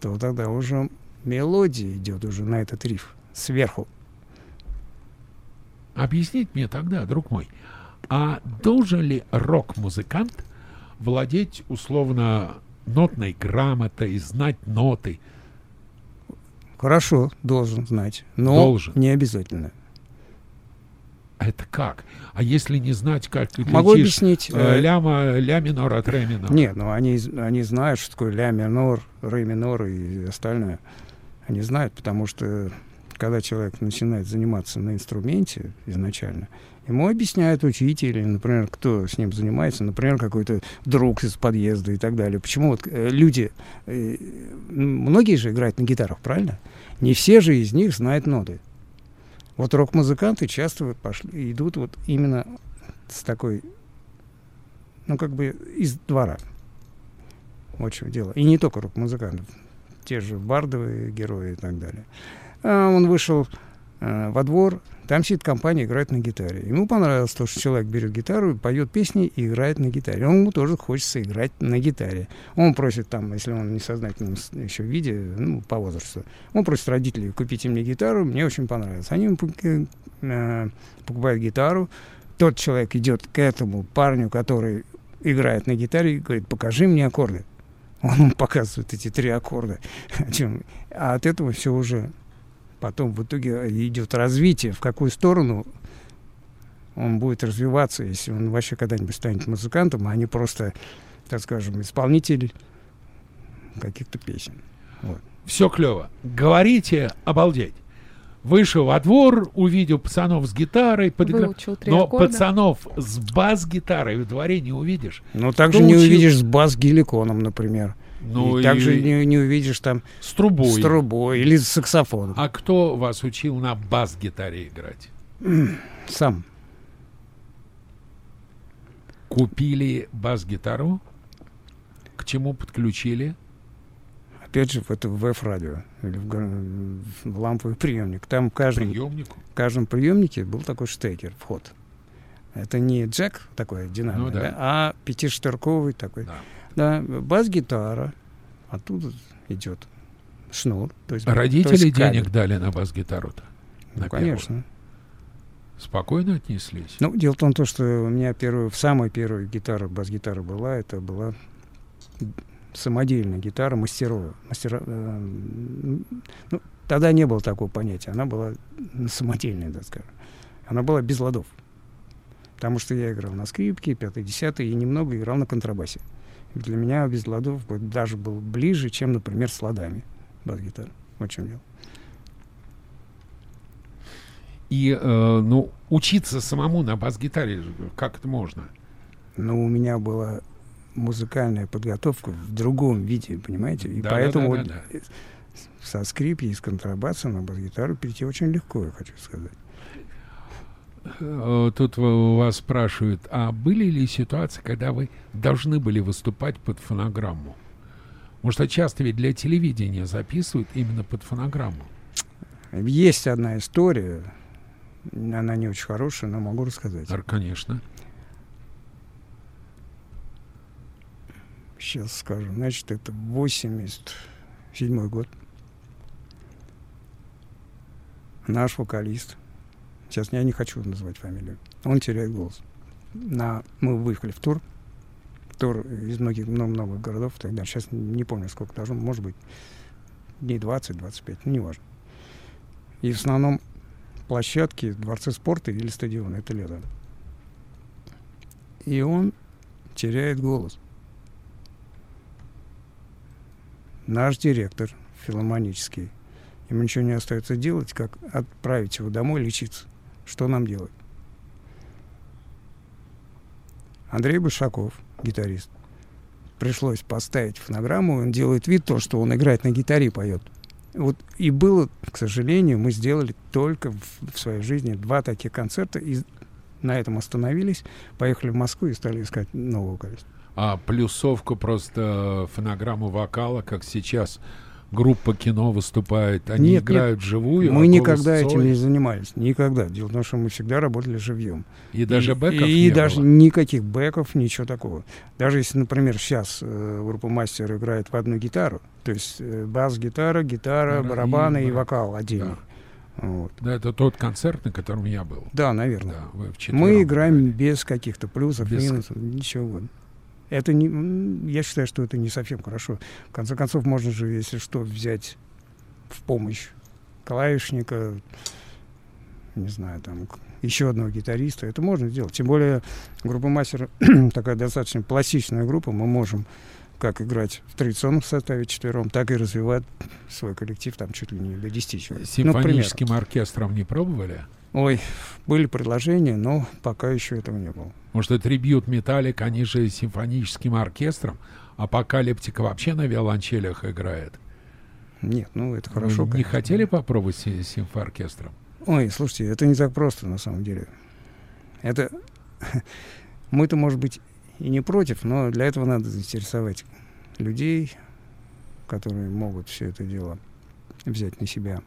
то тогда уже мелодия идет уже на этот риф сверху. Объясните мне тогда, друг мой, а должен ли рок-музыкант владеть условно нотной грамотой, знать ноты? Хорошо, должен знать, но Должен. не обязательно. А Это как? А если не знать, как ты Могу отличишь, объяснить. э, э, ля, ля минор от ре минор? Нет, ну они, они знают, что такое ля минор, ре минор и остальное. Они знают, потому что когда человек начинает заниматься на инструменте изначально, ему объясняют учитель, например, кто с ним занимается, например, какой-то друг из подъезда и так далее. Почему вот э, люди, э, многие же играют на гитарах, правильно? Не все же из них знают ноты. Вот рок-музыканты часто вот пошли, идут вот именно с такой, ну, как бы из двора. Вот чем дело. И не только рок-музыкантов. Те же бардовые герои и так далее. А он вышел э, во двор, там сидит компания, играет на гитаре. Ему понравилось то, что человек берет гитару, поет песни и играет на гитаре. Он ему тоже хочется играть на гитаре. Он просит там, если он в несознательном еще виде, ну, по возрасту, он просит родителей, купите мне гитару, мне очень понравилось. Они ему э, покупают гитару, тот человек идет к этому парню, который играет на гитаре, и говорит, покажи мне аккорды. Он показывает эти три аккорда. А от этого все уже потом в итоге идет развитие, в какую сторону он будет развиваться, если он вообще когда-нибудь станет музыкантом, а не просто, так скажем, исполнитель каких-то песен. Все клево. Говорите, обалдеть. Вышел во двор, увидел пацанов с гитарой, три Но аккорда. пацанов с бас-гитарой в дворе не увидишь. Но также Кто не учил? увидишь с бас-геликоном, например. Ну и, также не, не увидишь там с трубой. с трубой или с саксофоном. А кто вас учил на бас-гитаре играть? Сам. Купили бас-гитару? К чему подключили? Опять же, в это в F-радио или в, в ламповый приемник. Там в каждом, Приемнику? в каждом приемнике был такой штекер, вход. Это не джек такой динамик, Ну да. да, а пятиштырковый такой. Да. Да, бас-гитара. Оттуда идет шнур. То есть, то Родители есть кабель. денег дали на бас-гитару-то? Ну, первую? конечно. Спокойно отнеслись? Ну, дело в том, то, что у меня первую, самая первая гитара, бас-гитара была, это была самодельная гитара мастерова. Мастера, э, ну, тогда не было такого понятия. Она была самодельная, так скажем. Она была без ладов. Потому что я играл на скрипке, пятый, десятый, и немного играл на контрабасе. И для меня без ладов даже был ближе, чем, например, с ладами бас-гитара. Вот в чем дело. И, э, ну, учиться самому на бас-гитаре, как это можно? Но у меня была музыкальная подготовка в другом виде, понимаете? И Да, поэтому да, да, вот э, со скрипки и с контрабаса на бас-гитару перейти очень легко, я хочу сказать. Э, Тут вас спрашивают, а были ли ситуации, когда вы должны были выступать под фонограмму? Потому что часто ведь для телевидения записывают именно под фонограмму. Есть одна история, она не очень хорошая, но могу рассказать. Конечно. Сейчас скажу. Значит, это 87 год. Наш вокалист. Сейчас я не хочу называть фамилию. Он теряет голос. На, мы выехали в тур. Тур из многих много-много городов и так далее. Сейчас не помню, сколько должно. Может быть, дней 20-25, ну, неважно. И в основном площадки, дворцы спорта или стадионы. Это лето. И он теряет голос. наш директор филомонический, ему ничего не остается делать, как отправить его домой лечиться. Что нам делать? Андрей Большаков, гитарист, пришлось поставить фонограмму, он делает вид то, что он играет на гитаре поет. Вот и было, к сожалению, мы сделали только в, в своей жизни два таких концерта, и на этом остановились, поехали в Москву и стали искать нового вокалиста. А плюсовку просто фонограмму вокала, как сейчас группа кино выступает, они Нет, играют вживую. Мы а никогда этим не занимались. Никогда. Дело в том, что мы всегда работали живьем. И даже бэков И, не даже было. никаких бэков, ничего такого. Даже если, например, сейчас э, группа мастер играет в одну гитару, то есть э, бас-гитара, гитара, Да, и барабаны и, бар- вокал отдельно. Вот. Да, это тот концерт, на котором я был. Да, наверное. Да, Мы играем играли. без каких-то плюсов, Без- минусов, ничего. Это не, я считаю, что это не совсем хорошо. В конце концов, можно же, если что, взять в помощь клавишника, не знаю, там, еще одного гитариста. Это можно сделать. Тем более группа мастер такая достаточно пластичная группа. Мы можем как играть в традиционном составе четвером, так и развивать свой коллектив там чуть ли не до 10 человек. Ну. Симфоническим оркестром не пробовали? Ой, были предложения, но пока еще этого не было. Может, это трибьют Металлик, они же симфоническим оркестром, Апокалиптика вообще на виолончелях играет. Нет, ну это Вы хорошо. не конечно. хотели попробовать с симфооркестром? Ой, слушайте, это не так просто на самом деле. Это мы-то, может быть, и не против, но для этого надо заинтересовать людей, которые могут все это дело взять на себя,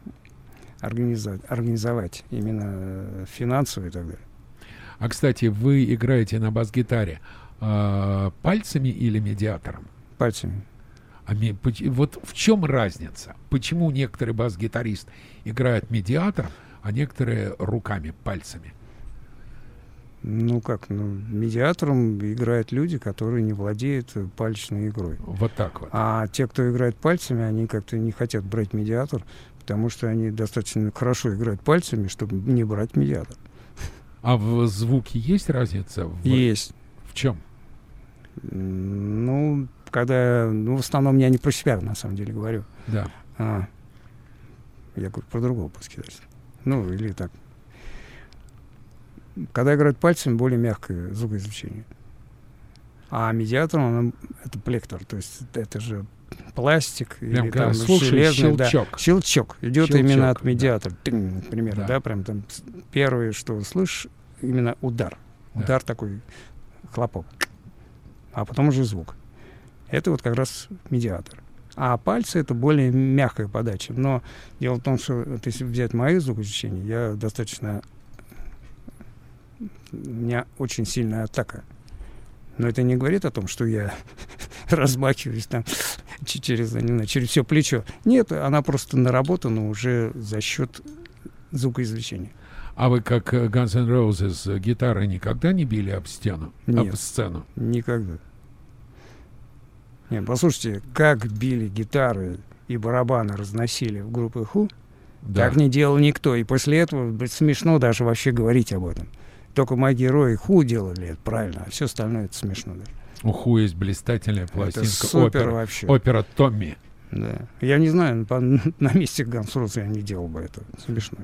организовать, организовать именно э, финансово и так далее. А, кстати, вы играете на бас-гитаре а, пальцами или медиатором? Пальцами. А ми- вот в чем разница? Почему некоторые бас-гитарист играют медиатором, а некоторые руками, пальцами? Ну как, ну, медиатором играют люди, которые не владеют э, пальчной игрой. Вот так вот. А те, кто играет пальцами, они как-то не хотят брать медиатор, потому что они достаточно хорошо играют пальцами, чтобы не брать медиатор. А в звуке есть разница? В, Есть. в чем? Ну, когда... Ну, в основном я не про себя, на самом деле, говорю. Да. А, я говорю про другого баскетболиста. Ну, или так. Когда играют пальцами, более мягкое звукоизвлечение. А медиатор, он, это плектор, то есть это же пластик Прям или там слушаешь железный, да. щелчок. Щелчок идет Щелчок, именно от да. медиатора, тынь, к примеру, Да. да. прям там первое, что слышишь, именно удар, Да. удар такой, хлопок, а потом уже звук. Это вот как раз медиатор. А пальцы это более мягкая подача. Но дело в том, что вот если взять мои звукоизвлечения, я достаточно у меня очень сильная атака. Но это не говорит о том, что я размахиваюсь там через, не знаю, через все плечо. Нет, она просто наработана уже за счет звукоизвлечения. А вы, как э, Guns N' Roses, э, гитары никогда не били об стену? Нет. Об сцену? Никогда. Нет, послушайте, как били гитары и барабаны разносили в группе Ху, Да. так не делал никто. И после этого смешно даже вообще говорить об этом. Только мои герои Ху делали это правильно, а все остальное это смешно даже. У Ху есть блистательная Это пластинка опера, вообще. опера Томми. Да. Я не знаю, по- на месте Гансруса я не делал бы этого. Смешно.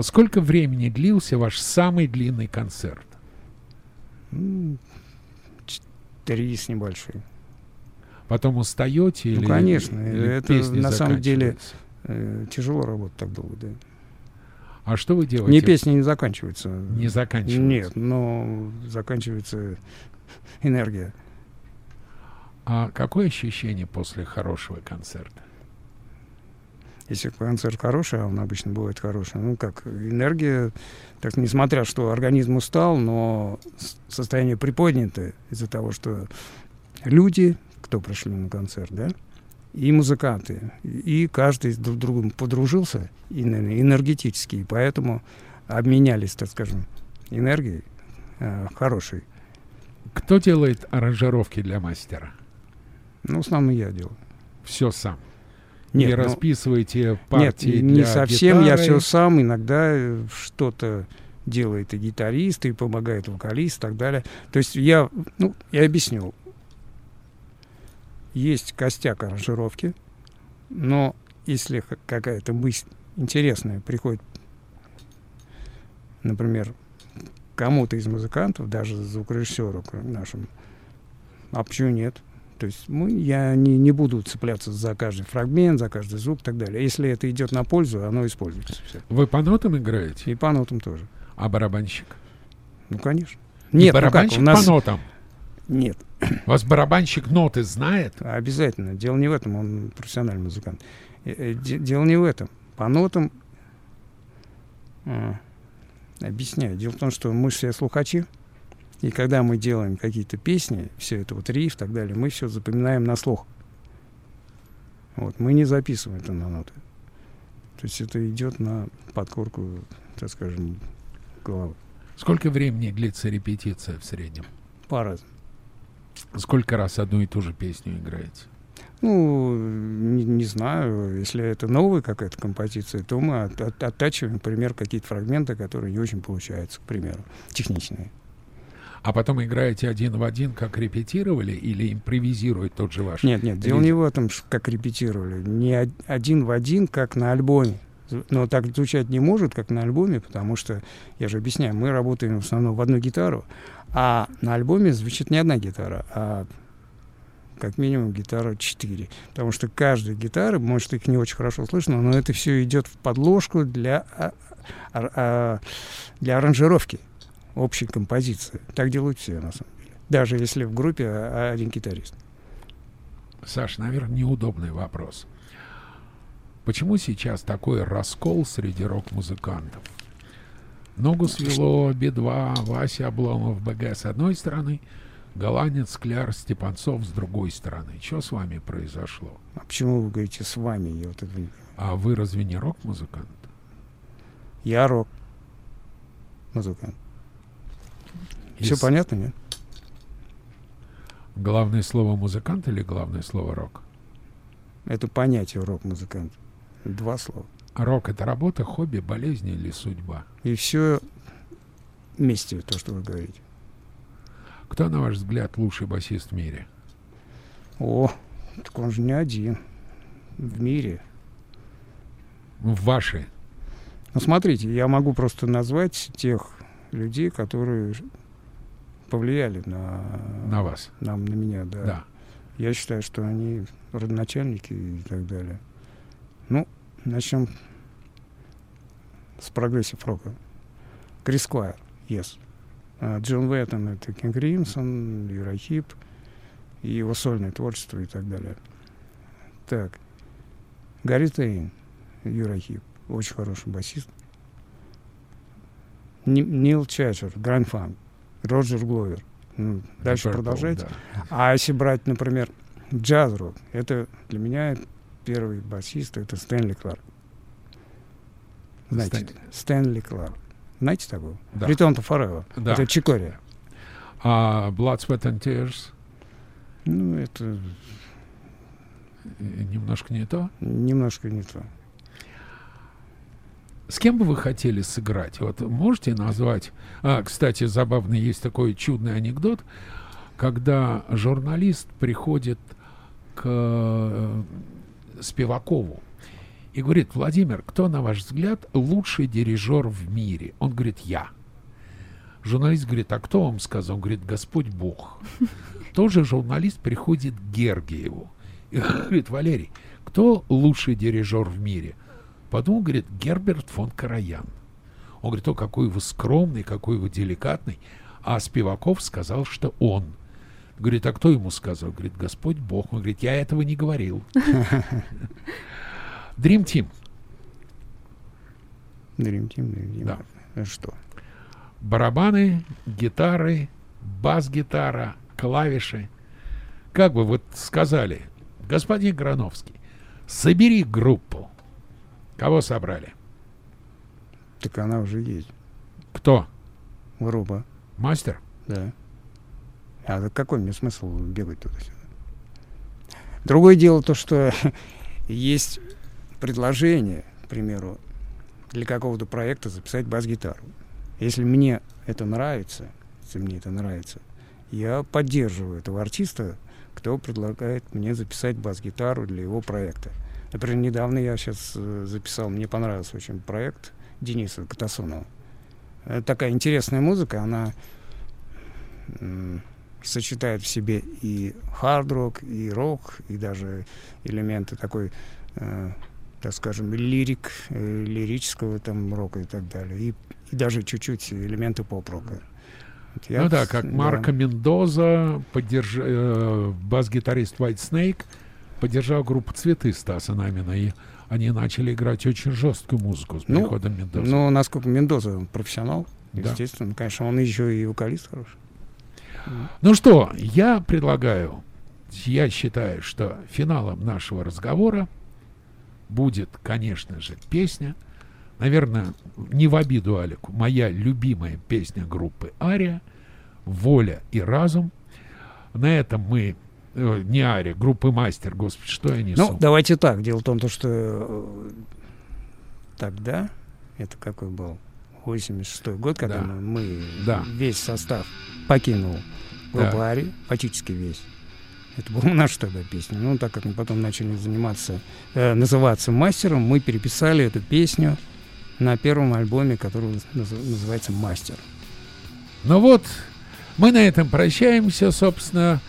Сколько времени длился ваш самый длинный концерт? Три с небольшим. Потом устаете Ну, или конечно, или это на самом деле- заканчиваются? Э, тяжело работать так долго, да. А что вы делаете? Не песни не заканчиваются. Не заканчивается. Нет, но заканчивается энергия. А какое ощущение после хорошего концерта? Если концерт хороший, а он обычно бывает хороший, ну как, энергия, так несмотря, что организм устал, но состояние приподнятое из-за того, что люди, кто пришли на концерт, да, и музыканты, и каждый с друг другом подружился и, наверное, энергетически, и поэтому обменялись, так скажем, энергией э, хорошей. Кто делает аранжировки для мастера? Ну, основном я делаю. Все сам. Нет, не ну, расписываете Нет, партии не для совсем. Я гитары? все сам. Иногда э, что-то делает и гитарист, и помогает вокалист и так далее. То есть я, ну, я объясню. Есть костяк аранжировки, но если какая-то мысль интересная приходит, например, кому-то из музыкантов, даже звукорежиссеру нашему, а почему нет? То есть мы, я не, не буду цепляться за каждый фрагмент, за каждый звук и так далее. Если это идет на пользу, оно используется. Все. Вы по нотам играете? И по нотам тоже. А барабанщик? Ну, конечно. И Нет, ну как, барабанщик у нас... по нотам. Нет, У вас барабанщик ноты знает? обязательно. Дело не в этом, он профессиональный музыкант. Э, э, де- Дело не в этом. По нотам... а, объясняю. Дело в том, что мы же все слухачи. И когда мы делаем какие-то песни, все это вот риф и так далее, мы все запоминаем на слух. Вот, мы не записываем это на ноты. То есть это идет на подкорку, так скажем, головы. Сколько времени длится репетиция в среднем? По-разному. Сколько раз одну и ту же песню играете? Ну, не, не знаю, если это новая какая-то композиция, то мы от- от- оттачиваем, например, какие-то фрагменты, которые не очень получаются, к примеру, техничные. А потом играете один в один, как репетировали, или импровизирует тот же ваш? Нет, нет, дело не в этом, как репетировали. Не од- один в один, как на альбоме. Но так звучать не может, как на альбоме, потому что, я же объясняю, мы работаем в основном в одну гитару, а на альбоме звучит не одна гитара, а как минимум гитара 4. Потому что каждая гитара, может, их не очень хорошо слышно, но это все идет в подложку для, а- а- а- для аранжировки общей композиции. Так делают все, на самом деле. Даже если в группе один гитарист. Саш, наверное, неудобный вопрос. Почему сейчас такой раскол среди рок-музыкантов? Ногу свело, Би-2, Вася Обломов, БГ с одной стороны, Голландец, Кляр, Степанцов с другой стороны. Что с вами произошло? А почему вы говорите с вами? Я, вот это А вы разве не рок-музыкант? я рок музыкант. Все Из- понятно, нет? Главное слово музыкант или главное слово рок? Это понятие рок-музыкант. Два слова. Рок это работа, хобби, болезнь или судьба? И все вместе, то, что вы говорите. Кто, на ваш взгляд, лучший басист в мире? О, так он же не один в мире. В вашей. Ну, смотрите, я могу просто назвать тех людей, которые повлияли на, На вас. на, на меня, да. Да. Я считаю, что они родоначальники и так далее. Ну, начнем с progressive рока. Крис Сквайр, Yes. А Джон Уэттон — это King Crimson, Uriah Heep, и его сольное творчество и так далее. Так. Гэри Тейн, Uriah Heep, очень хороший басист. Ни- Нил Чачер, Гранд Фанк, Роджер Гловер. Ну, дальше Purple, продолжайте. да. А если брать, например, джаз-рок, это для меня первый басист, это Стэнли Кларк. Знаете, Стэнли. Стэнли Кларк. Знаете такого? Да. Return to Forever. Да. Это Чикория. А Blood, Sweat and Tears Ну, это э, немножко не то. немножко не то. С кем бы вы хотели сыграть? Вот можете назвать... А, кстати, забавный есть такой чудный анекдот, когда журналист приходит к э, Спивакову и говорит, Владимир, кто, на ваш взгляд, лучший дирижер в мире? Он говорит, я. Журналист говорит, а кто вам сказал? Он говорит, Господь Бог. Тоже журналист приходит к Гергиеву. И говорит, Валерий, кто лучший дирижер в мире? Подумал, говорит, Герберт фон Караян. Он говорит, о, какой вы скромный, какой вы деликатный. А Спиваков сказал, что он. Говорит, а кто ему сказал? Говорит, Господь Бог. Он говорит, я этого не говорил. Dream Team. Dream Team, Dream Team. Да. Что? барабаны, гитары, бас-гитара, клавиши. Как бы вот сказали, господин Грановский, собери группу. Кого собрали? Так она уже есть. Кто? Группа. Мастер? Да. А какой мне смысл бегать туда-сюда? Другое дело то, что есть предложение, к примеру, для какого-то проекта записать бас-гитару. Если мне это нравится, если мне это нравится, я поддерживаю этого артиста, кто предлагает мне записать бас-гитару для его проекта. Например, недавно я сейчас записал, мне понравился очень проект Дениса Катасонова. Это такая интересная музыка, она сочетает в себе и хард-рок, и рок, и даже элементы такой, э, так скажем, лирик, э, лирического там рока и так далее, и, и даже чуть-чуть элементы поп-рока. Вот я ну да, как да. Марко Мендоза, поддерж... э, бас-гитарист White Snake, поддержал группу «Цветы» Стаса Намина, и они начали играть очень жесткую музыку с Ну, приходом Мендоза. Ну, насколько Мендоза он профессионал, Да. естественно, конечно, он еще и вокалист хороший. Ну что, я предлагаю, я считаю, что финалом нашего разговора будет, конечно же, песня, наверное, не в обиду Алику, моя любимая песня группы Ария «Воля и разум». На этом мы, э, не Ария, группы Мастер, господи, что я несу? Ну, давайте так. Дело в том, то, что э, тогда, это какой был, 86 год, когда Да. мы, мы Да. весь состав покинул Да. группу Ари, фактически весь. Это была наша тогда песня. Ну, так как мы потом начали заниматься, э, называться мастером, мы переписали эту песню на первом альбоме, который наз- называется «Мастер». Ну вот, мы на этом прощаемся, собственно,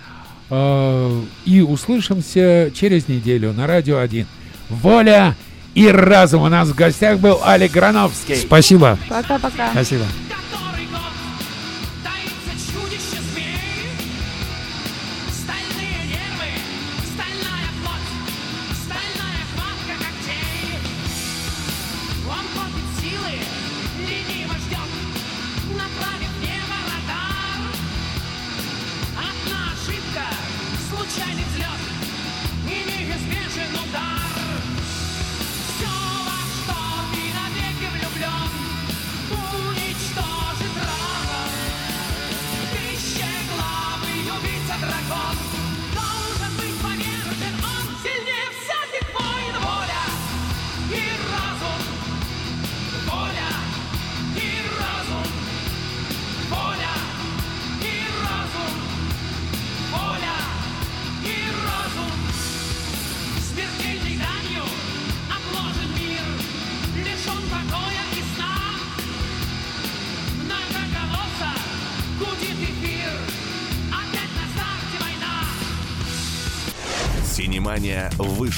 э, и услышимся через неделю на Радио 1. Воля и разум. У нас в гостях был Алик Грановский. Спасибо. Пока-пока. Спасибо.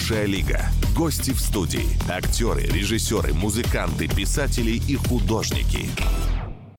«Высшая лига». Гости в студии. Актеры, режиссеры, музыканты, писатели и художники.